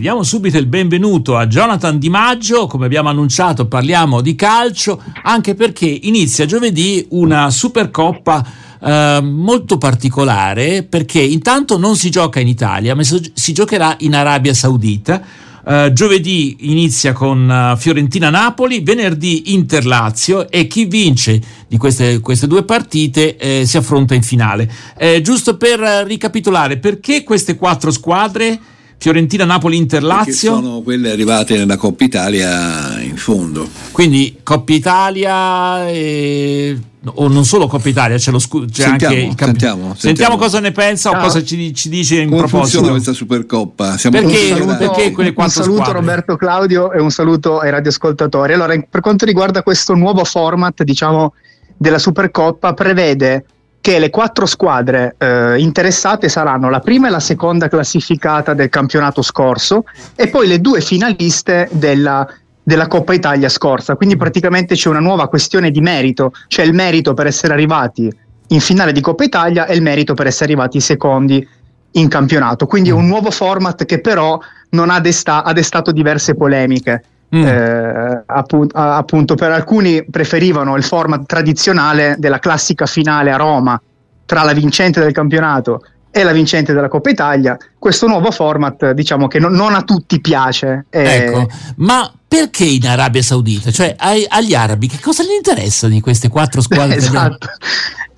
Diamo subito il benvenuto a Jonathan Di Maggio, come abbiamo annunciato parliamo di calcio, anche perché inizia giovedì una Supercoppa eh, molto particolare, perché intanto non si gioca in Italia, ma si giocherà in Arabia Saudita. Uh, giovedì inizia con uh, Fiorentina-Napoli, venerdì Inter-Lazio e chi vince di queste, queste due partite eh, si affronta in finale. Eh, giusto per ricapitolare, perché queste quattro squadre Fiorentina, Napoli, Inter, Lazio. sono quelle arrivate nella Coppa Italia in fondo. Quindi Coppa Italia e... o non solo Coppa Italia, c'è, lo scu- c'è sentiamo, anche il camp- sentiamo, sentiamo, sentiamo, cosa ne pensa Ciao. o cosa ci, ci dice in Come proposito. funziona questa Supercoppa? Siamo perché, saluto, perché quelle quattro Un saluto squadre? Roberto Claudio e un saluto ai radioascoltatori. Allora, per quanto riguarda questo nuovo format, diciamo, della Supercoppa, prevede che le quattro squadre eh, interessate saranno la prima e la seconda classificata del campionato scorso e poi le due finaliste della, della Coppa Italia scorsa. Quindi praticamente c'è una nuova questione di merito, c'è il merito per essere arrivati in finale di Coppa Italia e il merito per essere arrivati secondi in campionato. Quindi è un nuovo format che però non ha, desta- ha destato diverse polemiche. Mm. Eh, appunto, appunto, per alcuni preferivano il format tradizionale della classica finale a Roma tra la vincente del campionato e la vincente della Coppa Italia. Questo nuovo format, diciamo che non, non a tutti piace. Eh. Ecco, ma perché in Arabia Saudita? Cioè, ai, agli arabi, che cosa gli interessa di queste quattro squadre? esatto.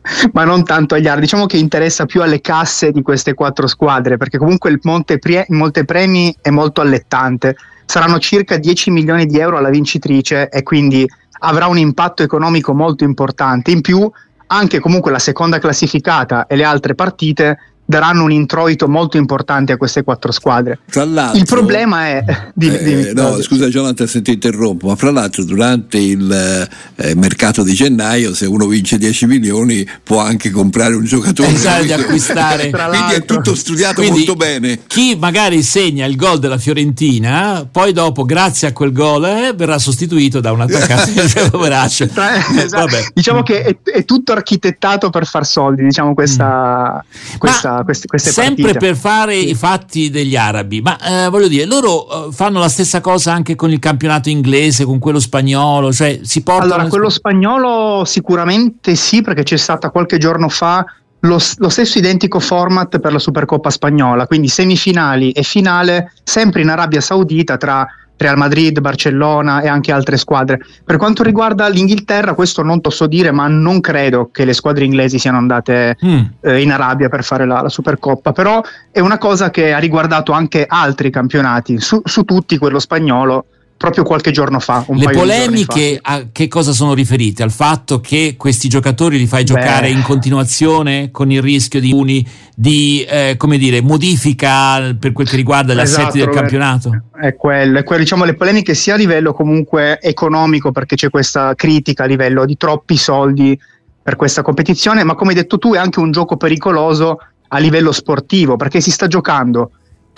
Ma non tanto agli arabi, diciamo che interessa più alle casse di queste quattro squadre, perché comunque il monte premi è molto allettante saranno circa 10 milioni di euro alla vincitrice e quindi avrà un impatto economico molto importante. In più, anche comunque la seconda classificata e le altre partite daranno un introito molto importante a queste quattro squadre. Tra l'altro, il problema è. Dimmi, eh, dimmi, no, scusa, Jonathan, se ti interrompo, ma fra l'altro, durante il eh, mercato di gennaio, se uno vince 10 milioni, può anche comprare un giocatore. Esatto, di acquistare. quindi è tutto studiato quindi, molto bene. Chi magari segna il gol della Fiorentina, poi dopo, grazie a quel gol, eh, verrà sostituito da un attaccante poveraccio. esatto. Diciamo che è, è, tutto architettato per far soldi, diciamo, questa. Mm. questa queste, queste sempre partite. per fare sì. i fatti degli arabi ma eh, voglio dire loro eh, fanno la stessa cosa anche con il campionato inglese con quello spagnolo cioè si portano allora quello spagnolo sicuramente sì perché c'è stata qualche giorno fa lo, lo, stesso identico format per la Supercoppa spagnola, quindi semifinali e finale sempre in Arabia Saudita tra Real Madrid, Barcellona e anche altre squadre. Per quanto riguarda l'Inghilterra, questo non posso dire, ma non credo che le squadre inglesi siano andate mm. eh, in Arabia per fare la, la, Supercoppa, però è una cosa che ha riguardato anche altri campionati, su, su tutti quello spagnolo proprio qualche giorno fa. Le polemiche a che cosa sono riferite? Al fatto che questi giocatori li fai giocare Beh. in continuazione con il rischio di, uni, di eh, come dire, modifica per quel che riguarda gli esatto, assetti del Roberto. campionato? È quello, è quello, diciamo le polemiche sia a livello comunque economico perché c'è questa critica a livello di troppi soldi per questa competizione, ma come hai detto tu è anche un gioco pericoloso a livello sportivo perché si sta giocando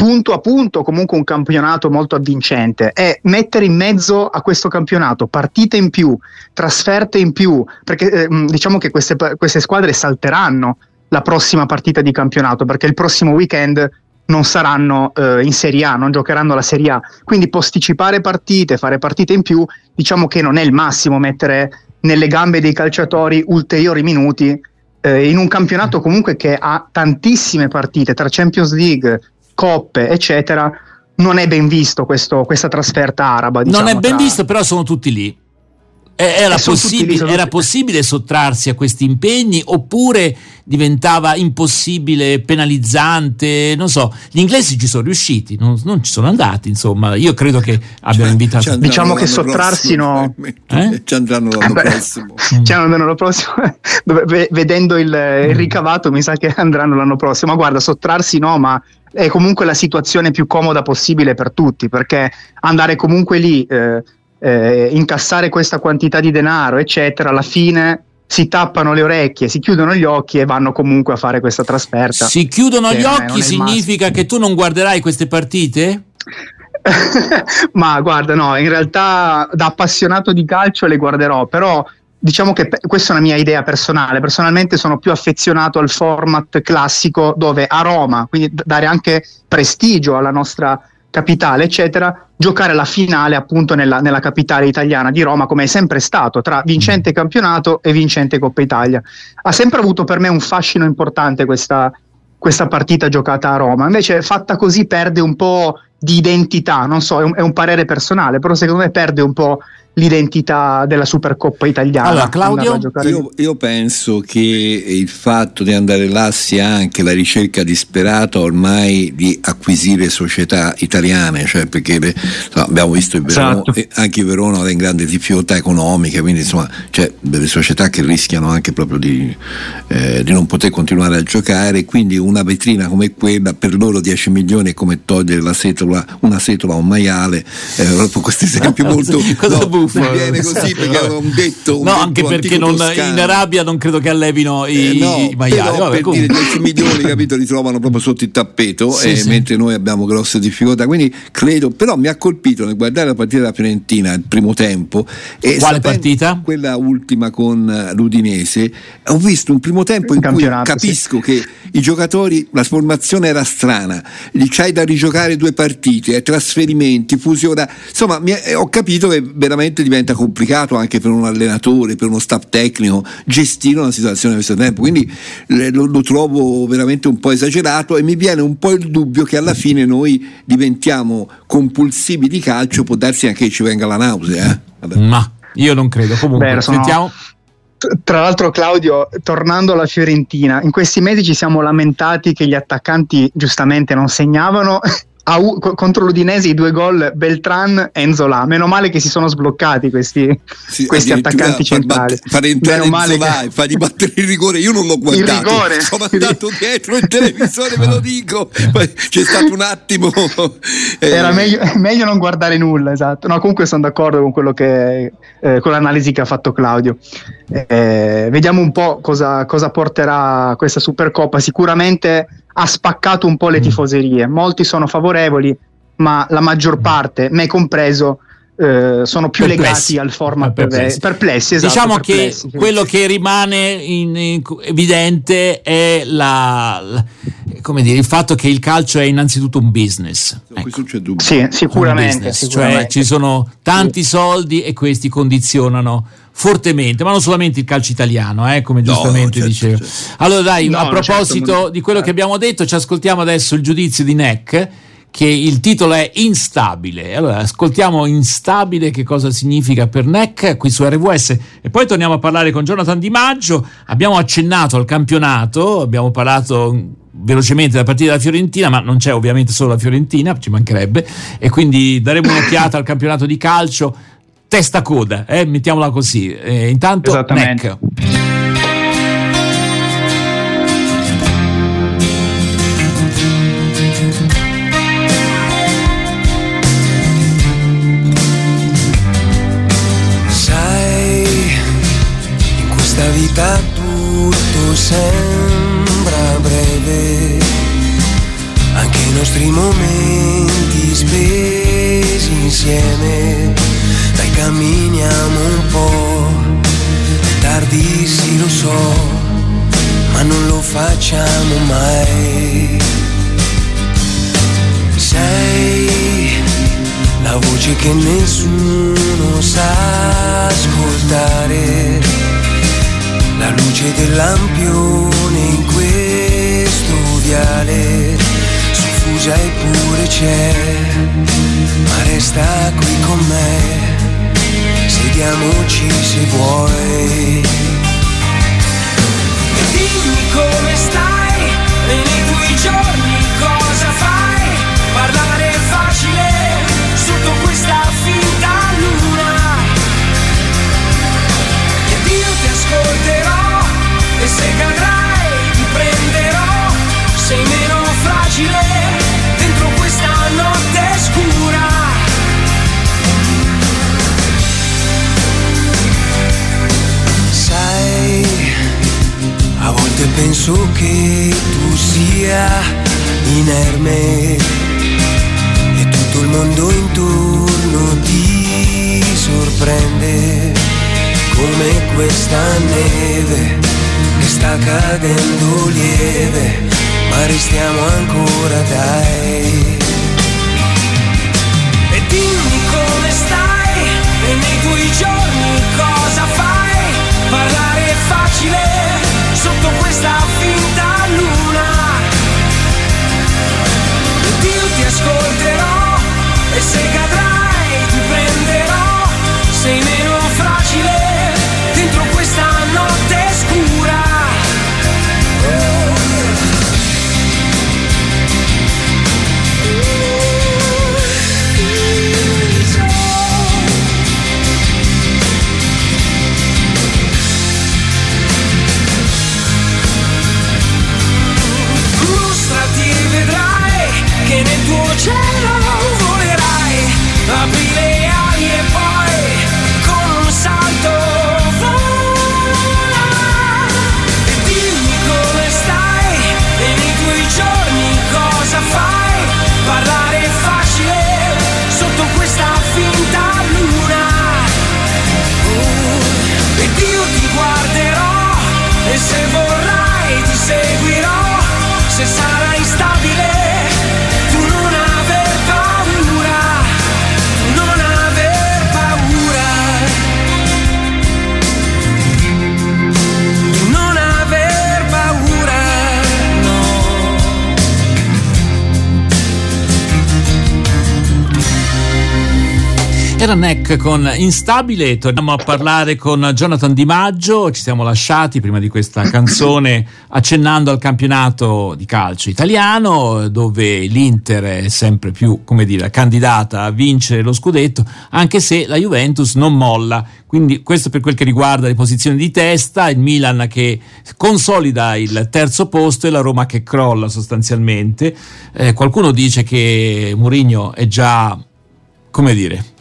punto a punto comunque un campionato molto avvincente e mettere in mezzo a questo campionato partite in più, trasferte in più, perché eh, diciamo che queste, queste squadre salteranno la prossima partita di campionato perché il prossimo weekend non saranno eh, in Serie A, non giocheranno la Serie A. Quindi posticipare partite, fare partite in più, diciamo che non è il massimo mettere nelle gambe dei calciatori ulteriori minuti eh, in un campionato comunque che ha tantissime partite tra Champions League, coppe, eccetera, non è ben visto questo, questa trasferta araba. Diciamo, non è ben tra... visto, però sono tutti lì. Era, possibile, lì, era possibile, sottrarsi a questi impegni oppure diventava impossibile, penalizzante? Non so, gli inglesi ci sono riusciti, non, non ci sono andati, insomma, io credo che abbiano invitato. Diciamo che sottrarsi prossimo, no. Eh? Ci andranno l'anno eh prossimo. Ci andranno l'anno prossimo. Vedendo il, il ricavato mi sa che andranno l'anno prossimo. Ma guarda, sottrarsi no, ma è comunque la situazione più comoda possibile per tutti, perché andare comunque lì... Eh, eh, incassare questa quantità di denaro, eccetera, alla fine si tappano le orecchie, si chiudono gli occhi e vanno comunque a fare questa trasferta. Si chiudono gli occhi significa che tu non guarderai queste partite? Ma guarda, no, in realtà da appassionato di calcio le guarderò, però diciamo che questa è una mia idea personale. Personalmente sono più affezionato al format classico dove a Roma, quindi dare anche prestigio alla nostra capitale, eccetera, giocare la finale appunto nella, nella, capitale italiana di Roma, come è sempre stato, tra vincente campionato e vincente Coppa Italia. Ha sempre avuto per me un fascino importante questa, questa partita giocata a Roma, invece fatta così perde un po' di identità, non so, è un, è un parere personale, però secondo me perde un po' l'identità della Supercoppa italiana. Allora, Claudio, io, io, penso che il fatto di andare là sia anche la ricerca disperata ormai di acquisire società italiane, cioè perché le, abbiamo visto il Verona, esatto. anche il Verona è in grande difficoltà economiche, quindi insomma c'è delle società che rischiano anche proprio di, eh, di non poter continuare a giocare, quindi una vetrina come quella per loro 10 milioni è come togliere la setola, una setola a un maiale, eh, proprio questo esempio molto... no, buffo. Viene così perché aveva un detto. Un no, detto anche perché non, in Arabia non credo che allevino i, eh, no, i maiali. Vabbè, per dire 10 milioni, capito, li trovano proprio sotto il tappeto, sì, eh, sì. mentre noi abbiamo grosse difficoltà. Quindi credo, però mi ha colpito nel guardare la partita della Fiorentina, il primo tempo. E Quale partita? Quella ultima con l'Udinese. Ho visto un primo tempo in cui capisco sì. che i giocatori, la formazione era strana, c'hai da rigiocare due partite, eh, trasferimenti, fusione. Insomma, mi, ho capito che veramente veramente diventa complicato anche per un allenatore, per uno staff tecnico gestire una situazione di questo tempo. Quindi eh, lo, lo, trovo veramente un po' esagerato e mi viene un po' il dubbio che alla fine noi diventiamo compulsivi di calcio, può darsi anche che ci venga la nausea. Eh? Ma io non credo. Comunque, Beh, sono... sentiamo. Tra l'altro, Claudio, tornando alla Fiorentina, in questi mesi ci siamo lamentati che gli attaccanti giustamente non segnavano U, contro l'Udinese i due gol Beltran e Enzola. Meno male che si sono sbloccati questi, sì, questi attaccanti centrali. Fare entrare Enzola che... e fargli battere il rigore. Io non l'ho guardato. Il rigore. Sono andato dietro il televisore, ve lo dico. C'è stato un attimo. Eh... Era meglio, meglio, non guardare nulla, esatto. No, comunque sono d'accordo con quello che eh, con l'analisi che ha fatto Claudio. Eh, vediamo un po' cosa, cosa porterà questa Supercoppa. Sicuramente ha spaccato un po' le mm. tifoserie. Molti sono favorevoli, ma la maggior parte, me compreso, eh, sono più perplessi. legati al format perplessi. perplessi esatto, diciamo perplessi, che quello che rimane in, in, evidente è la, la, dire, il fatto che il calcio è innanzitutto un business. Ecco. Sì, sicuramente, business, sicuramente. Cioè ci sono tanti soldi e questi condizionano fortemente, ma non solamente il calcio italiano, eh, come giustamente no, certo, diceva. Certo. Allora, dai, no, a proposito certo, di quello che abbiamo detto, ci ascoltiamo adesso il giudizio di NEC. Che il titolo è Instabile. Allora, ascoltiamo Instabile, che cosa significa per NEC qui su RWS, e poi torniamo a parlare con Jonathan Di Maggio. Abbiamo accennato al campionato, abbiamo parlato velocemente della partita della Fiorentina, ma non c'è ovviamente solo la Fiorentina, ci mancherebbe, e quindi daremo un'occhiata al campionato di calcio testa coda, eh? mettiamola così. Eh, intanto NEC. Sai, in questa vita tutto sembra breve, anche i nostri momenti spesi sì lo so, ma non lo facciamo mai. Sei la voce che nessuno sa ascoltare, la luce del lampione in questo viale, soffusa eppure c'è, ma resta qui con me Sediamoci se vuoi. E dimmi come stai nei tuoi giorni volte penso che tu sia inerme e tutto il mondo intorno ti sorprende come questa neve che sta cadendo lieve, ma restiamo ancora dai. E dimmi come stai e nei tuoi giorni cosa fai? Parlare è facile sotto questa Era Neck con Instabile, torniamo a parlare con Jonathan Di Maggio, ci siamo lasciati prima di questa canzone accennando al campionato di calcio italiano dove l'Inter è sempre più, come dire, candidata a vincere lo scudetto, anche se la Juventus non molla, quindi questo per quel che riguarda le posizioni di testa, il Milan che consolida il terzo posto e la Roma che crolla sostanzialmente. Eh, qualcuno dice che Mourinho è già, come dire,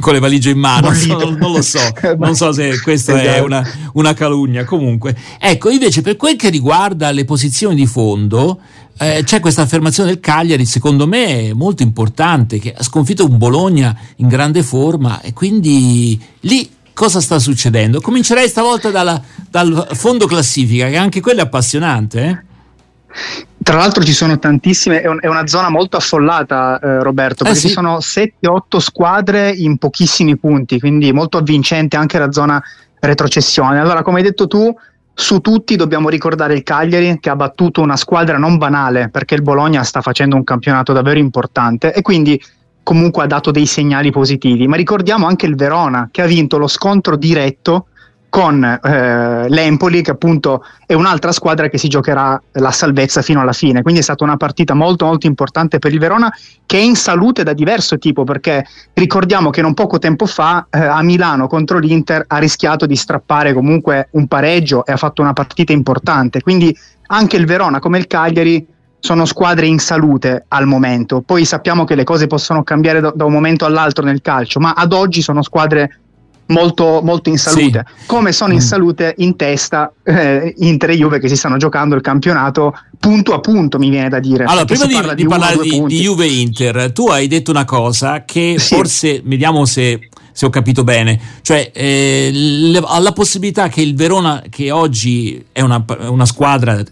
con le valigie in mano, non, non, lo so, non so se questa è esatto. una, una, calunnia. Comunque, ecco, invece per quel che riguarda le posizioni di fondo, eh, c'è questa affermazione del Cagliari, secondo me molto importante, che ha sconfitto un Bologna in grande forma e quindi lì cosa sta succedendo? Comincerei stavolta dalla, dal fondo classifica, che anche quello è appassionante. Eh? Tra l'altro ci sono tantissime, è, un, è una zona molto affollata eh, Roberto, perché eh sì. ci sono 7-8 squadre in pochissimi punti, quindi molto avvincente anche la zona retrocessione. Allora, come hai detto tu, su tutti dobbiamo ricordare il Cagliari che ha battuto una squadra non banale, perché il Bologna sta facendo un campionato davvero importante e quindi comunque ha dato dei segnali positivi. Ma ricordiamo anche il Verona che ha vinto lo scontro diretto con eh, l'Empoli che appunto è un'altra squadra che si giocherà la salvezza fino alla fine. Quindi è stata una partita molto molto importante per il Verona che è in salute da diverso tipo perché ricordiamo che non poco tempo fa eh, a Milano contro l'Inter ha rischiato di strappare comunque un pareggio e ha fatto una partita importante. Quindi anche il Verona come il Cagliari sono squadre in salute al momento. Poi sappiamo che le cose possono cambiare da, da un momento all'altro nel calcio ma ad oggi sono squadre molto, molto in salute, sì. come sono in mm. salute in testa eh, Inter e Juve che si stanno giocando il campionato punto a punto, mi viene da dire. Allora, prima di, di, di parlare di, di, Juve Inter, tu hai detto una cosa che sì. forse, vediamo se, se, ho capito bene, cioè eh, le, la possibilità che il Verona, che oggi è una, una squadra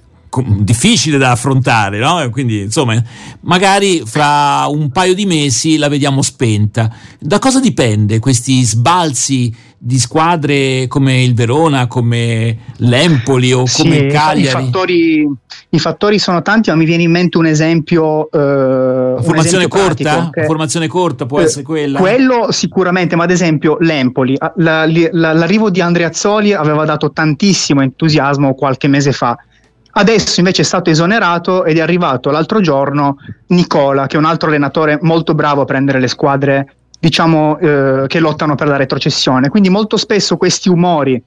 difficile da affrontare, no? Quindi, insomma, magari fra un paio di mesi la vediamo spenta. Da cosa dipende questi sbalzi di squadre come il Verona, come l'Empoli o come il Cagliari? I fattori, I fattori, sono tanti, ma mi viene in mente un esempio. Eh, formazione esempio corta? Che, formazione corta può eh, essere quella? Quello sicuramente, ma ad esempio l'Empoli, la, la, l'arrivo di Andrea Azzoli aveva dato tantissimo entusiasmo qualche mese fa Adesso invece è stato esonerato ed è arrivato l'altro giorno Nicola, che è un altro allenatore molto bravo a prendere le squadre diciamo, eh, che lottano per la retrocessione. Quindi molto spesso questi umori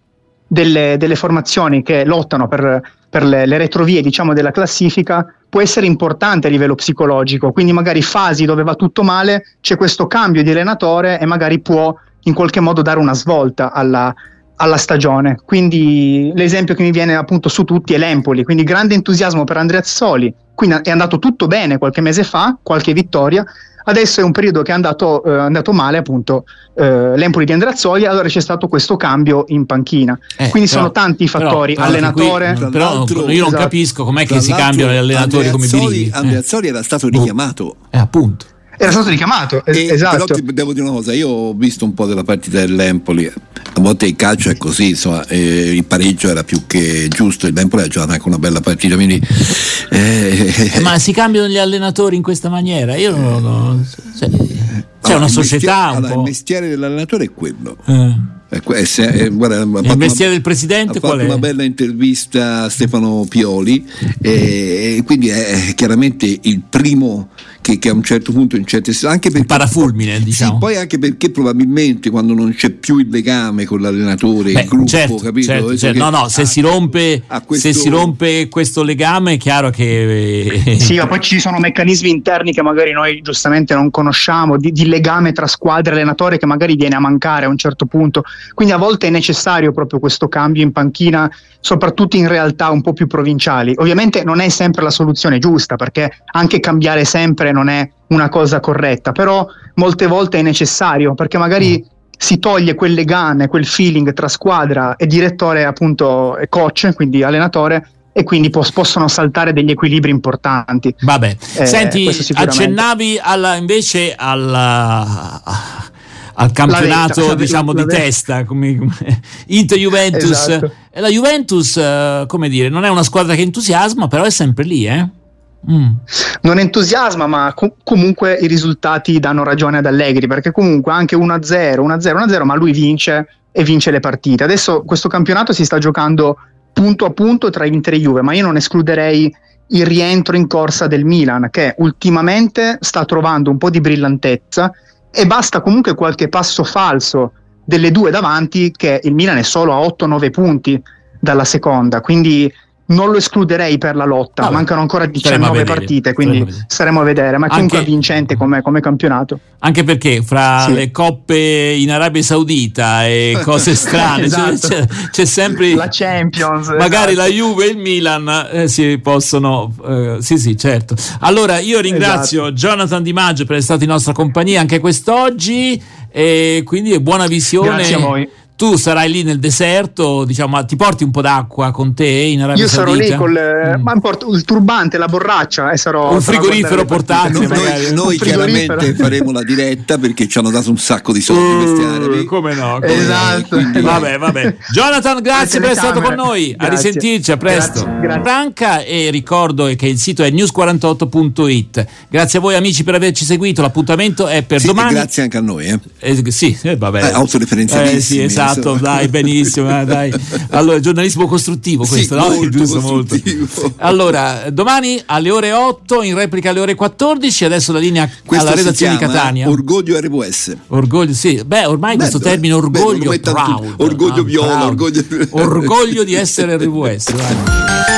delle, delle formazioni che lottano per, per le, le, retrovie diciamo, della classifica può essere importante a livello psicologico. Quindi magari fasi dove va tutto male, c'è questo cambio di allenatore e magari può in qualche modo dare una svolta alla, alla stagione. Quindi l'esempio che mi viene appunto su tutti è l'Empoli, quindi grande entusiasmo per Andrea Soli, quindi è andato tutto bene qualche mese fa, qualche vittoria, adesso è un periodo che è andato, eh, andato male appunto eh, l'Empoli di Andreazzoli allora c'è stato questo cambio in panchina. Eh, quindi però, sono tanti i fattori. però, allenatore. qui, però io non esatto. capisco com'è che si cambiano gli allenatori come Birighi Andreazzoli era stato richiamato. Eh, appunto era stato richiamato. E, esatto. Però ti devo dire una cosa: io ho visto un po' della partita dell'Empoli. A volte il calcio è così, insomma, eh, il pareggio era più che giusto. Il Empoli ha giocato anche una bella partita. Quindi, eh, Ma si cambiano gli allenatori in questa maniera? Io non. non cioè, c'è allora, una società. Un allora, il mestiere dell'allenatore è quello. Eh eh, eh, guarda, il mestiere del presidente ha fatto una bella intervista a Stefano Pioli e quindi è chiaramente il primo che, che, a un certo punto in certe anche perché, parafulmine diciamo sì, poi anche perché probabilmente quando non c'è più il legame con l'allenatore Beh, il gruppo certo, capito? Certo, certo. no no se, ah, si rompe, questo... se si rompe questo legame è chiaro che eh, sì ma poi ci sono meccanismi interni che magari noi giustamente non conosciamo di, di legame tra squadra e allenatore che magari viene a mancare a un certo punto quindi a volte è necessario proprio questo cambio in panchina, soprattutto in realtà un po' più provinciali. Ovviamente non è sempre la soluzione giusta, perché anche cambiare sempre non è una cosa corretta, però molte volte è necessario, perché magari mm. si toglie quel legame, quel feeling tra squadra e direttore, appunto, e coach, quindi allenatore, e quindi pos- possono saltare degli equilibri importanti. Vabbè, eh, senti, accennavi alla, invece alla, al campionato vetta, diciamo di testa come, come Inter Juventus esatto. e la Juventus uh, come dire non è una squadra che entusiasma però è sempre lì eh Mm. Non entusiasma, ma co- comunque i risultati danno ragione ad Allegri, perché comunque anche 1-0, 1-0, 1-0, ma lui vince e vince le partite. Adesso questo campionato si sta giocando punto a punto tra Inter e Juve, ma io non escluderei il rientro in corsa del Milan, che ultimamente sta trovando un po' di brillantezza e basta comunque qualche passo falso delle due davanti che il Milan è solo a 8-9 punti dalla seconda, quindi non lo escluderei per la lotta. Vabbè, Mancano ancora 19 partite, quindi staremo a vedere. Ma comunque anche, vincente come, come, campionato. Anche perché fra sì. le coppe in Arabia Saudita e cose strane esatto. c'è, c'è, sempre la Champions. Magari esatto. la Juve e il Milan eh, si possono. Eh, sì, sì, certo. Allora io ringrazio esatto. Jonathan Di Maggio per essere stato in nostra compagnia anche quest'oggi. E quindi buona visione. Grazie a voi tu sarai lì nel deserto, diciamo, ti porti un po' d'acqua con te in Arabia Io sarò lì con mm. il turbante, la borraccia e sarò un frigorifero portatile. No, noi, noi chiaramente faremo la diretta perché ci hanno dato un sacco di soldi uh, questi arabi. Come no? Come esatto. No. Vabbè, vabbè. Jonathan, grazie per essere stato con noi. Grazie. A risentirci, a presto. Grazie, grazie. Franca e ricordo che il sito è news48.it. Grazie a voi amici per averci seguito. L'appuntamento è per sì, domani. Grazie anche a noi. Eh. Eh, sì, eh, vabbè. Eh, autoreferenzialissimi. Eh, sì, esatto esatto, dai, benissimo. Eh, dai. Allora, giornalismo costruttivo questo, sì, no? Molto Giusto, molto. Allora, domani alle ore 8, in replica alle ore 14, adesso la linea questo alla redazione di Catania. Orgoglio RWS. Orgoglio, sì. Beh, ormai beh, questo termine orgoglio, beh, proud, orgoglio viola, orgoglio... orgoglio di essere RWS. Vai.